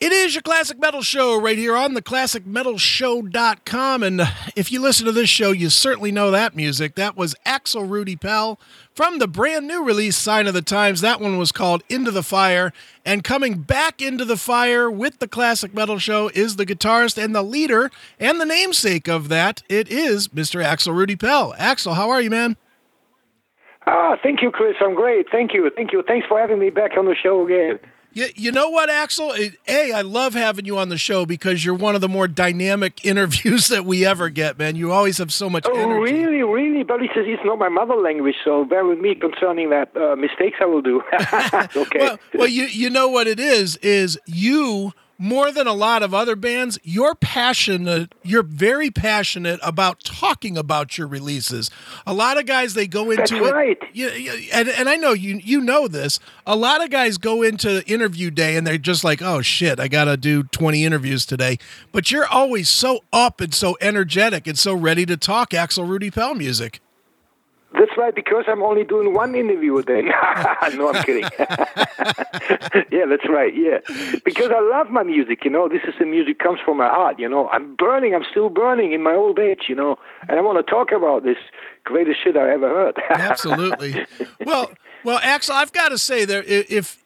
It is your Classic Metal Show right here on the ClassicMetalShow.com. And if you listen to this show, you certainly know that music. That was Axel Rudi Pell from the brand new release Sign of the Times. That one was called Into the Fire. And coming back into the fire with the Classic Metal Show is the guitarist and the leader and the namesake of that. It is Mr. Axel Rudi Pell. Axel, how are you, man? Ah, thank you, Chris. I'm great. Thank you. Thank you. Thanks for having me back on the show again. You, you know what, Axel? A, I love having you on the show because you're one of the more dynamic interviews that we ever get, man. You always have so much oh, energy. really, really? But it's, it's not my mother language, so bear with me concerning that uh, mistakes I will do. okay. Well, well, you you know what it is is you more than a lot of other bands, you're passionate. You're very passionate about talking about your releases. A lot of guys they go into That's it, right. You, you, and and I know you you know this. A lot of guys go into interview day and they're just like, oh shit, I got to do 20 interviews today. But you're always so up and so energetic and so ready to talk Axel Rudi Pell music. That's right, because I'm only doing one interview a day. no, I'm kidding. yeah, that's right. Yeah, because I love my music. You know, this is the music comes from my heart. You know, I'm burning. I'm still burning in my old age. You know, and I want to talk about this greatest shit I ever heard. Absolutely. Well, well, Axel, I've got to say there, if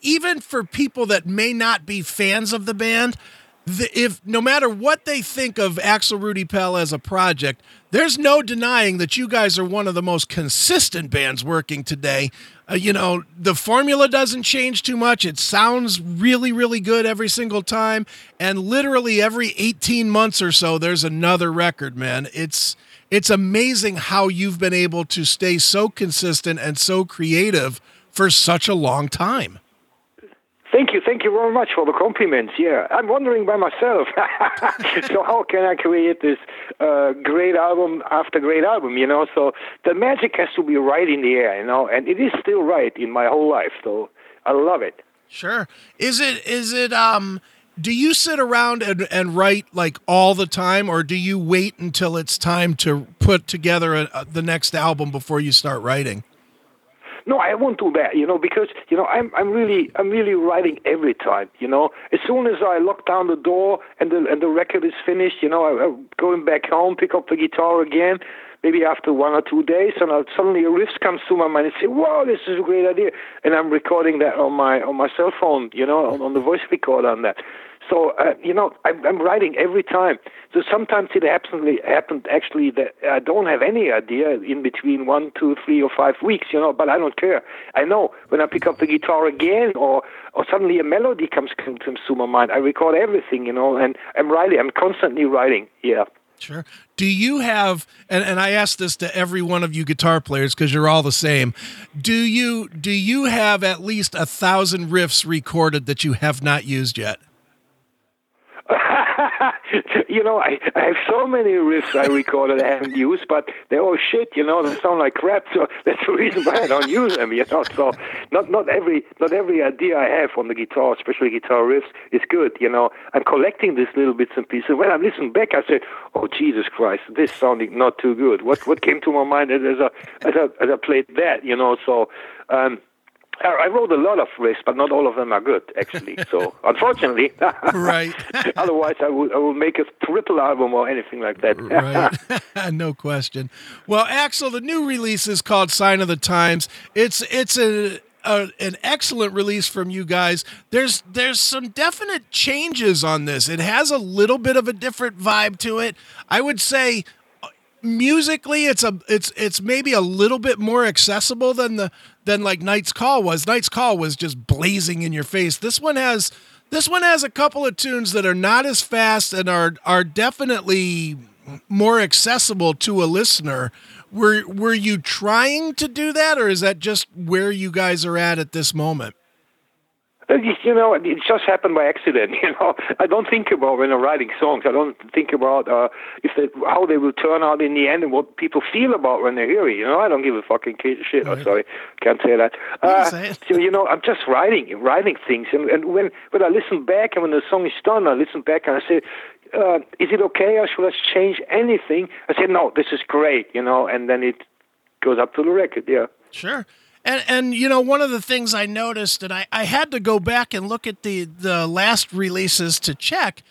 even for people that may not be fans of the band, the, if no matter what they think of Axel Rudi Pell as a project, there's no denying that you guys are one of the most consistent bands working today. Uh, you know, the formula doesn't change too much. It sounds really, really good every single time. And literally every 18 months or so, there's another record, man. It's it's amazing how you've been able to stay so consistent and so creative for such a long time. Thank you, thank you very much for the compliments. Yeah, I'm wondering by myself. so how can I create this uh, great album after great album? You know, so the magic has to be right in the air, you know, and it is still right in my whole life. So I love it. Sure. Is it? Is it? Um. Do you sit around and, and write like all the time, or do you wait until it's time to put together a, a, the next album before you start writing? No, I won't do that, you know, because you know I'm I'm really I'm really writing every time, you know. As soon as I lock down the door and the and the record is finished, you know, I, I'm going back home, pick up the guitar again, maybe after one or two days, and I'll, suddenly a riff comes to my mind and say, "Wow, this is a great idea," and I'm recording that on my on my cell phone, you know, on, on the voice recorder on that. So uh, you know, I'm, I'm writing every time. So sometimes it happens happened actually that I don't have any idea in between one, two, three, or five weeks. You know, but I don't care. I know when I pick up the guitar again, or or suddenly a melody comes comes to my mind. I record everything. You know, and I'm writing. I'm constantly writing. Yeah. Sure. Do you have and, and I ask this to every one of you guitar players because you're all the same. Do you do you have at least a thousand riffs recorded that you have not used yet? you know, I, I have so many riffs I recorded I haven't used, but they're all shit. You know, they sound like crap. So that's the reason why I don't use them. You know, so not not every not every idea I have on the guitar, especially guitar riffs, is good. You know, I'm collecting these little bits and pieces. When I listen back, I say, "Oh Jesus Christ, this sounding not too good." What what came to my mind as I as I as I played that? You know, so. um Uh, I wrote a lot of riffs, but not all of them are good, actually. So, unfortunately, right. otherwise, I would I would make a triple album or anything like that. right. no question. Well, Axel, the new release is called "Sign of the Times." It's it's a a, an excellent release from you guys. There's there's some definite changes on this. It has a little bit of a different vibe to it. I would say uh, musically it's a it's it's maybe a little bit more accessible than the than like Knights Call was. Knights Call was just blazing in your face. This one has this one has a couple of tunes that are not as fast and are are definitely more accessible to a listener. Were were you trying to do that or is that just where you guys are at at this moment? you know, it just happened by accident. You know, I don't think about when I'm writing songs. I don't think about uh, if they, how they will turn out in the end and what people feel about when they hear it. You know, I don't give a fucking shit. Oh, sorry, can't say that. Uh, so you know, I'm just writing, writing things, and, and when when I listen back and when the song is done, I listen back and I say, uh, is it okay or should I change anything? I say, no, this is great, you know, and then it goes up to the record, yeah. Sure. And and you know one of the things I noticed, and I, I had to go back and look at the the last releases to check.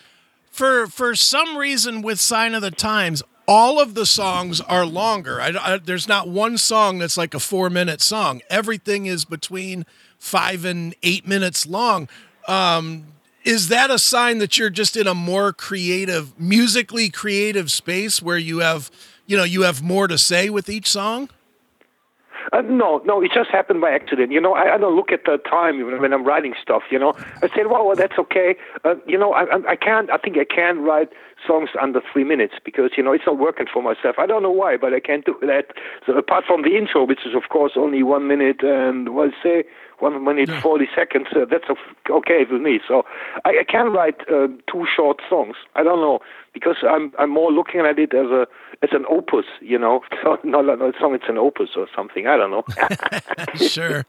For for some reason with Sign of the Times, all of the songs are longer. I, I, there's not one song that's like a four minute song. Everything is between five and eight minutes long. Um, is that a sign that you're just in a more creative, musically creative space where you have, you know, you have more to say with each song? Uh, no, no, it just happened by accident. You know, I, I don't look at the time when I'm writing stuff. You know, I said, well, well that's okay. Uh, you know, I, I can't. I think I can't write songs under three minutes because you know it's not working for myself. I don't know why, but I can't do that. So apart from the intro, which is of course only one minute and what say one minute yeah. forty seconds, uh, that's okay with me. So I, I can write uh, two short songs. I don't know because I'm I'm more looking at it as a as an opus, you know. So not a song, it's an opus or something. I don't know. sure.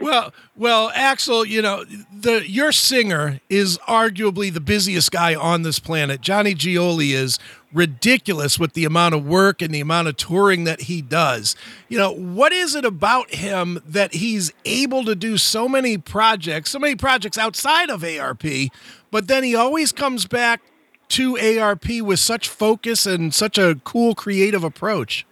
Well, well, Axel, you know, the your singer is arguably the busiest guy on this planet. Johnny Gioeli is ridiculous with the amount of work and the amount of touring that he does. You know, what is it about him that he's able to do so many projects, so many projects outside of ARP, but then he always comes back to ARP with such focus and such a cool creative approach?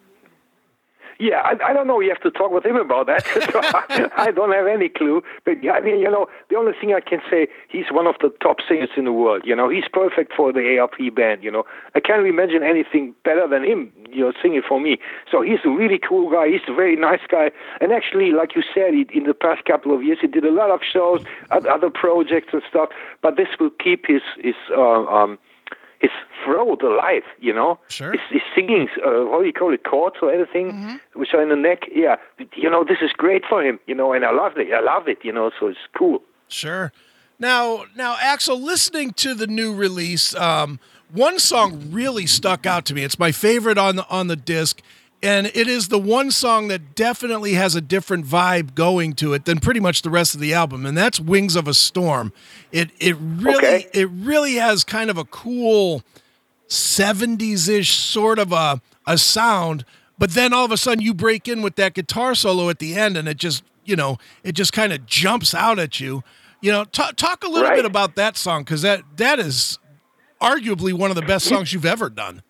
Yeah, I, I don't know. You have to talk with him about that. I don't have any clue. But I mean, you know, the only thing I can say, he's one of the top singers in the world. You know, he's perfect for the ARP band. You know, I can't imagine anything better than him. You know, singing for me. So he's a really cool guy. He's a very nice guy. And actually, like you said, he, in the past couple of years, he did a lot of shows, other projects and stuff. But this will keep his his uh, um, his throat alive, you know. Sure. His singing, uh, what do you call it, chords or anything, mm-hmm. which are in the neck. Yeah, you know, this is great for him, you know, and I love it. I love it, you know, so it's cool. Sure. Now, now, Axel, listening to the new release, um, one song really stuck out to me. It's my favorite on the on the disc and it is the one song that definitely has a different vibe going to it than pretty much the rest of the album and that's wings of a storm it it really okay. it really has kind of a cool 70s-ish sort of a, a sound but then all of a sudden you break in with that guitar solo at the end and it just you know it just kind of jumps out at you you know t- talk a little right. bit about that song because that that is arguably one of the best songs you've ever done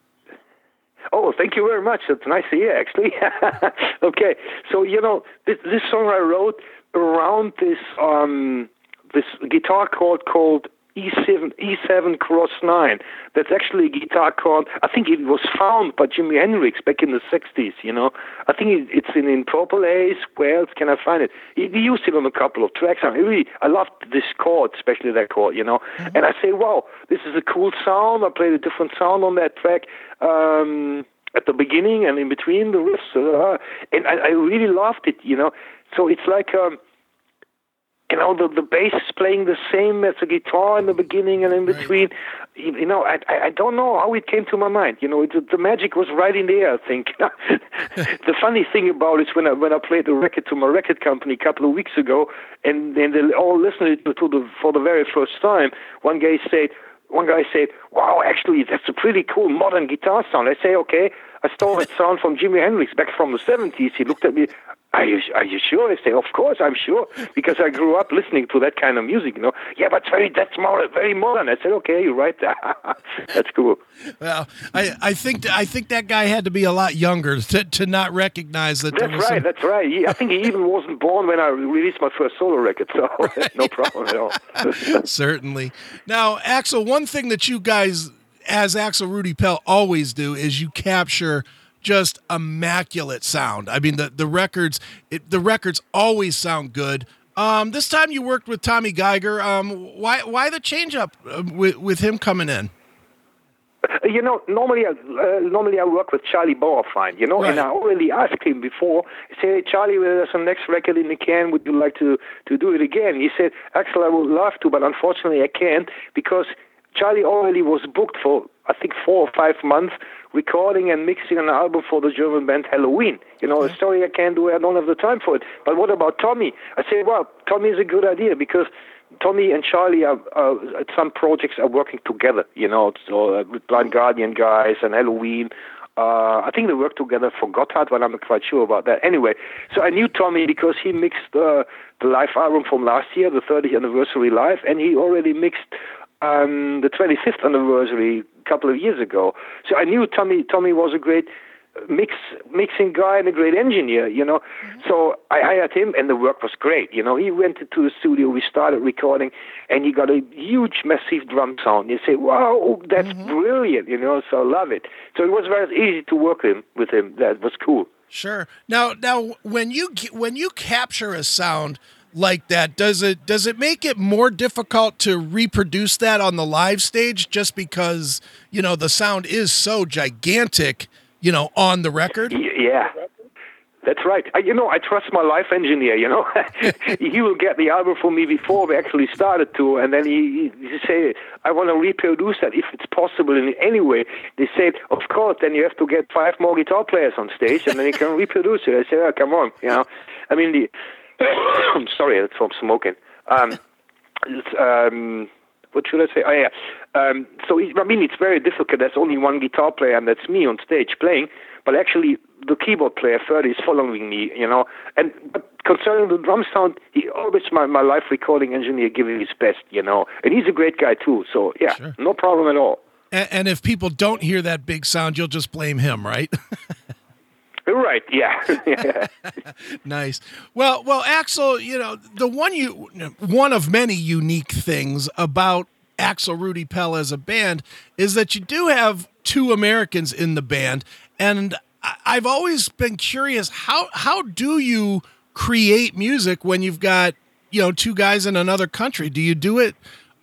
Oh, thank you very much. That's nice to hear, actually. okay, so you know this, this song I wrote around this um, this guitar chord called E7 E7 Cross Nine. That's actually a guitar chord. I think it was found by Jimi Hendrix back in the '60s. You know, I think it's in in Purple Haze. Where else can I find it? He, he used it on a couple of tracks. I really I loved this chord, especially that chord. You know, mm-hmm. and I say, wow, this is a cool sound. I played a different sound on that track. Um, at the beginning and in between the riffs, uh, and I, I really loved it, you know. So it's like um, you know, the the bass is playing the same as the guitar in the beginning and in between. Right. You, know, I I don't know how it came to my mind. You know, it, the magic was right in there. I think. the funny thing about it is when I when I played the record to my record company a couple of weeks ago, and and they all listened to the for the very first time. One guy said. One guy said, "Wow, actually, that's a pretty cool modern guitar sound." I say, "Okay." I stole that sound from Jimi Hendrix back from the 70s. He looked at me, are you, are you sure? I say, of course I'm sure, because I grew up listening to that kind of music, you know. Yeah, but very, that's more, very modern. I said, okay, you're right. that's cool. Well, I, I think I think that guy had to be a lot younger to, to not recognize that. That's right. Some... That's right. He, I think he even wasn't born when I released my first solo record, so right. no problem at all. Certainly. Now, Axel, one thing that you guys, as Axel Rudi Pell, always do is you capture – just immaculate sound. I mean, the the records it, the records always sound good. Um, this time you worked with Tommy Geiger. Um, why why the change up uh, with with him coming in? You know, normally I, uh, normally I work with Charlie Bauerfeind, you know, right. and I already asked him before. Hey, Charlie, there's some next record in the can. Would you like to to do it again? He said, Axel, I would love to, but unfortunately I can't because Charlie already was booked for I think four or five months recording and mixing an album for the German band Helloween. You know, a story I can't do. I don't have the time for it. But what about Tommy? I say, well, Tommy is a good idea because Tommy and Charlie are, at some projects are working together. You know, so uh, with Blind Guardian guys and Helloween. Uh, I think they worked together for Gotthard, but I'm not quite sure about that. Anyway, so I knew Tommy because he mixed uh, the live album from last year, the 30th anniversary live, and he already mixed um, the 25th anniversary couple of years ago. So I knew Tommy. Tommy was a great mix mixing guy and a great engineer, you know. Mm-hmm. So I hired him, and the work was great. You know, he went into the studio, we started recording, and he got a huge, massive drum sound. You say, "Wow, that's mm-hmm. brilliant!" You know, so I love it. So it was very easy to work him, with him. That was cool. Sure. Now, now, when you when you capture a sound like that, does it does it make it more difficult to reproduce that on the live stage just because you know the sound is so gigantic? you know, on the record? Yeah. That's right. I, you know, I trust my life engineer. You know, he will get the album for me before we actually started to, and then he, he say, "I want to reproduce that if it's possible in any way." They said, "Of course." Then you have to get five more guitar players on stage, and then you can reproduce it. I said, "Oh, come on." You know, I mean, the I'm sorry, it's from smoking. Um, um, what should I say? Oh yeah. Um, so I mean, it's very difficult. There's only one guitar player, and that's me on stage playing. But actually, the keyboard player Ferdy is following me. You know, and but concerning the drum sound, he always my my live recording engineer giving his best. You know, and he's a great guy too. So yeah, sure. no problem at all. And, and if people don't hear that big sound, you'll just blame him, right? Right. Yeah. nice. Well, well, Axel, you know the one you one of many unique things about Axel Rudi Pell as a band is that you do have two Americans in the band, and I've always been curious how how do you create music when you've got you know two guys in another country? Do you do it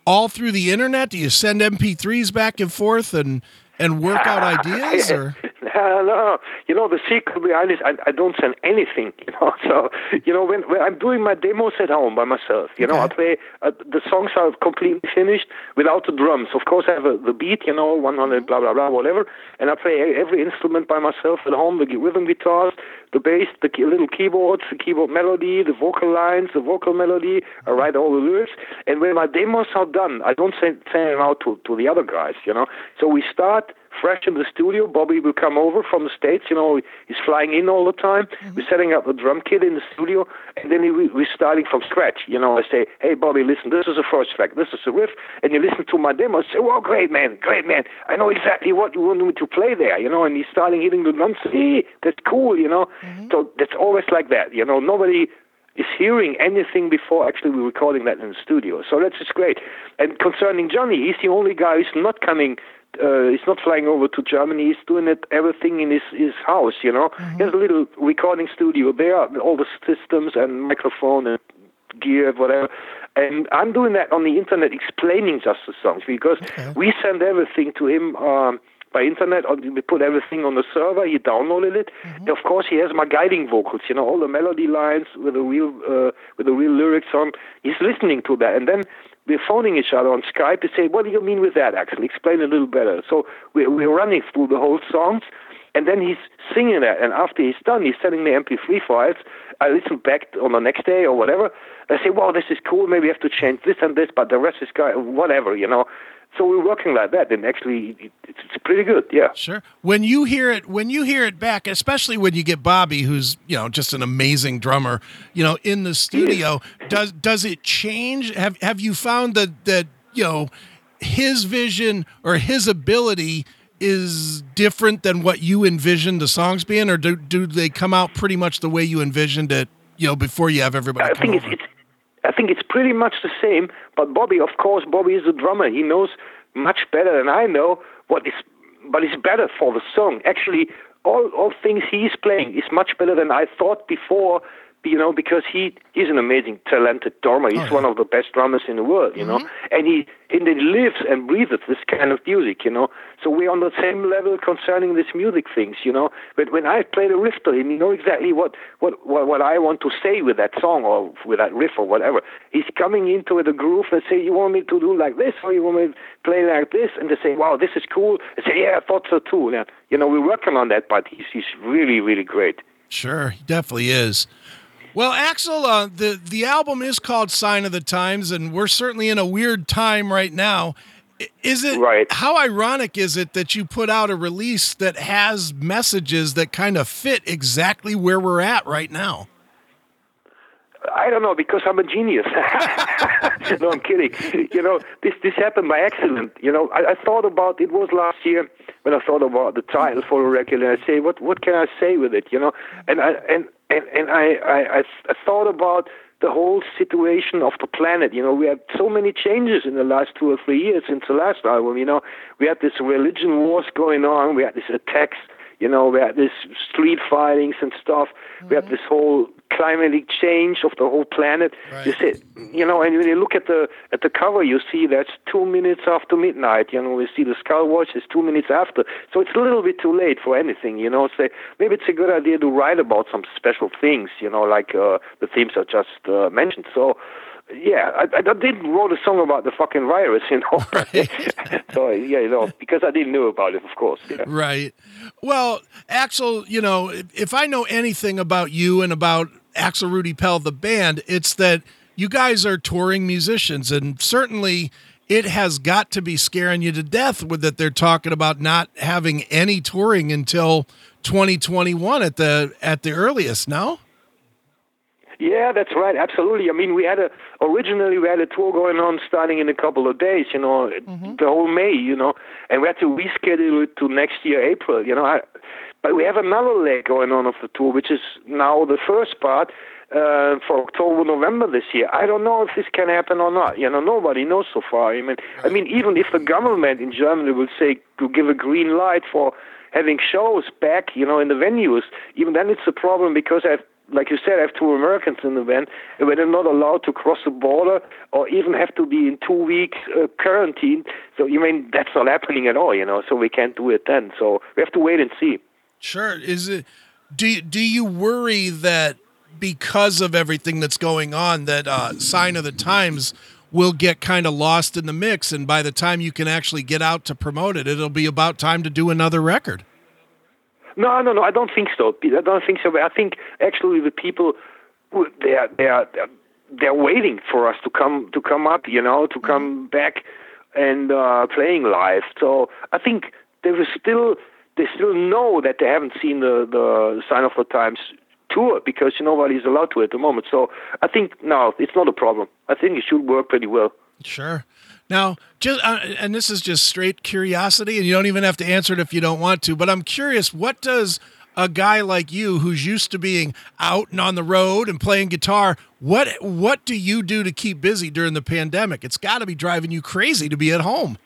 all through the internet? Do you send MP3s back and forth and and work out ideas or uh, no, you know the secret behind this, I, I don't send anything, you know. So you know when, when I'm doing my demos at home by myself, you know, okay. I play uh, the songs are completely finished without the drums. Of course, I have a, the beat, you know, 100 blah blah blah whatever, and I play every instrument by myself at home. The rhythm guitars, the bass, the little keyboards, the keyboard melody, the vocal lines, the vocal melody. I write all the lyrics, and when my demos are done, I don't send, send them out to to the other guys, you know. So we start fresh in the studio. Bobby will come over from the States, you know, he's flying in all the time. Mm-hmm. We're setting up a drum kit in the studio, and then we, we're starting from scratch. You know, I say, hey, Bobby, listen, this is the first track, this is the riff, and you listen to my demo, say, well, great, man, great, man. I know exactly what you want me to play there, you know, and he's starting hitting the drums. Hey, that's cool, you know. Mm-hmm. So that's always like that, you know. Nobody is hearing anything before actually we're recording that in the studio. So that's just great. And concerning Johnny, he's the only guy who's not coming uh, he's not flying over to Germany. He's doing it everything in his his house. You know, mm-hmm. he has a little recording studio there, all the systems and microphone and gear, whatever. And I'm doing that on the internet, explaining just the songs because okay. we send everything to him. Um, by internet, we put everything on the server. He downloaded it. Mm-hmm. Of course, he has my guiding vocals. You know, all the melody lines with the real uh, with the real lyrics on. He's listening to that, and then we're phoning each other on Skype to say, what do you mean with that, actually? Explain a little better. So we're, we're running through the whole songs, and then he's singing that. And after he's done, he's sending me MP3 files. I listen back on the next day or whatever. I say, wow, this is cool. Maybe we have to change this and this, but the rest is guy, whatever, you know. So we're working like that, and actually, it's, it's pretty good. Yeah. Sure. When you hear it, when you hear it back, especially when you get Bobby, who's you know just an amazing drummer, you know, in the studio, does does it change? Have Have you found that that you know his vision or his ability is different than what you envisioned the songs being, or do do they come out pretty much the way you envisioned it? You know, before you have everybody. I think it's, it's I think it's pretty much the same. But Bobby, of course, Bobby is a drummer. He knows much better than I know what is, but it's better for the song. Actually, all all things he's playing is much better than I thought before you know, because he he's an amazing, talented drummer. He's oh, yeah. one of the best drummers in the world, you mm-hmm. know, and he and he lives and breathes this kind of music, you know. So we're on the same level concerning this music things, you know. But when I play the riff to him, you know exactly what what what, what I want to say with that song or with that riff or whatever. He's coming into the groove and say, "You want me to do like this, or you want me to play like this?" And they say, "Wow, this is cool." I say, "Yeah, I thought so too." Yeah, you know, we're working on that, but he's he's really really great. Sure, he definitely is. Well, Axel, uh, the the album is called "Sign of the Times," and we're certainly in a weird time right now. Is it Right. how ironic is it that you put out a release that has messages that kind of fit exactly where we're at right now? I don't know because I'm a genius. no, I'm kidding. You know, this this happened by accident. You know, I, I thought about it was last year when I thought about the title for the record, and I say, what what can I say with it? You know, and I and and and I I, I, I thought about the whole situation of the planet. You know, we had so many changes in the last two or three years since the last album. You know, we had this religion wars going on. We had these attacks. You know, we had this street fightings and stuff. We had this whole climatic change of the whole planet. Right. You see, you know, and when you look at the at the cover, you see that's two minutes after midnight. You know, we see the Skull Watch is two minutes after. So it's a little bit too late for anything. You know, so maybe it's a good idea to write about some special things. You know, like uh, the themes I just uh, mentioned. So. Yeah, I, I did wrote a song about the fucking virus, you know. Right. so yeah, you know, because I didn't know about it, of course. Yeah. Right. Well, Axel, you know, if, I know anything about you and about Axel Rudi Pell, the band, it's that you guys are touring musicians, and certainly it has got to be scaring you to death with that they're talking about not having any touring until 2021 at the at the earliest. No. Yeah, that's right. Absolutely. I mean, we had a originally we had a tour going on starting in a couple of days. You know, the whole May. You know, and we had to reschedule it to next year April. You know, I, but we have another leg going on of the tour, which is now the first part uh, for October, November this year. I don't know if this can happen or not. You know, nobody knows so far. I mean, I mean, even if the government in Germany will say to give a green light for having shows back, you know, in the venues, even then it's a problem because I have like you said, I have two Americans in the van, and they're not allowed to cross the border or even have to be in two weeks uh, quarantine. So you mean that's not happening at all, you know? So we can't do it then. So we have to wait and see. Sure. Is it? Do do you worry that because of everything that's going on, that uh, sign of the times will get kind of lost in the mix, and by the time you can actually get out to promote it, it'll be about time to do another record. No, no, no. I don't think so. I don't think so. But I think actually the people, they are, they are, they're waiting for us to come to come up. You know, to come back and uh, playing live. So I think they will still they still know that they haven't seen the the sign of the times tour because nobody's allowed to at the moment. So I think no, it's not a problem. I think it should work pretty well. Sure. Now, just uh, and this is just straight curiosity, and you don't even have to answer it if you don't want to. But I'm curious, what does a guy like you, who's used to being out and on the road and playing guitar, what what do you do to keep busy during the pandemic? It's got to be driving you crazy to be at home.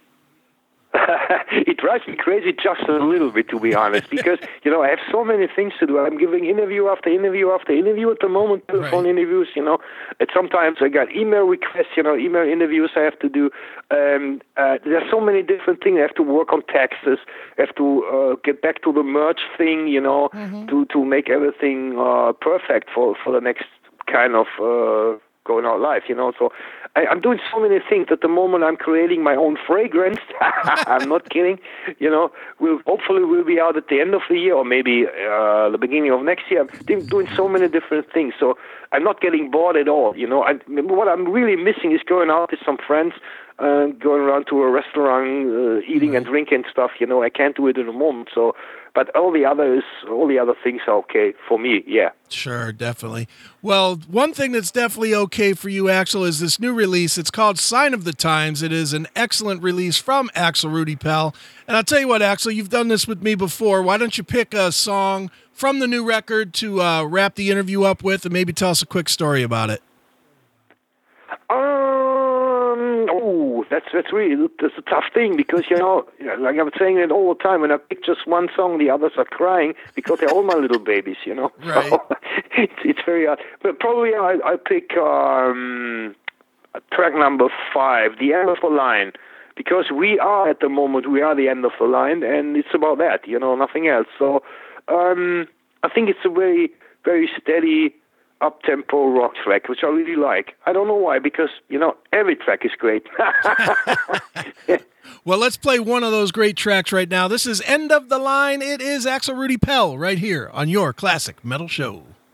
it drives me crazy just a little bit, to be honest, because you know I have so many things to do. I'm giving interview after interview after interview at the moment, telephone Right. interviews. You know, and sometimes I got email requests. You know, email interviews I have to do. Um, uh, there's so many different things. I have to work on taxes. I have to uh, get back to the merch thing. You know, to to make everything uh, perfect for for the next kind of uh, going out live. You know, so I, I'm doing so many things. At the moment, I'm creating my own fragrance. I'm not kidding. You know, we'll hopefully we'll be out at the end of the year or maybe uh, the beginning of next year. I'm doing so many different things, so I'm not getting bored at all. You know, I, what I'm really missing is going out with some friends. Uh, going around to a restaurant, uh, eating and drinking stuff, you know, I can't do it in a moment. So, but all the others, all the other things are okay for me. Yeah. Sure, definitely. Well, one thing that's definitely okay for you, Axel, is this new release. It's called Sign of the Times. It is an excellent release from Axel Rudi Pell. And I'll tell you what, Axel, you've done this with me before. Why don't you pick a song from the new record to uh, wrap the interview up with and maybe tell us a quick story about it? Um. Oh, that's that's really that's a tough thing because you know, like I'm saying it all the time. When I pick just one song, the others are crying because they're all my little babies. You know. Right. So it's it's very hard. But probably I I pick um track number five, the end of the line, because we are at the moment we are the end of the line, and it's about that. You know, nothing else. So um, I think it's a very very steady up tempo rock track, which I really like. I don't know why, because you know every track is great. Well, let's play one of those great tracks right now. This is End of the Line. It is Axel Rudi Pell right here on your classic metal show.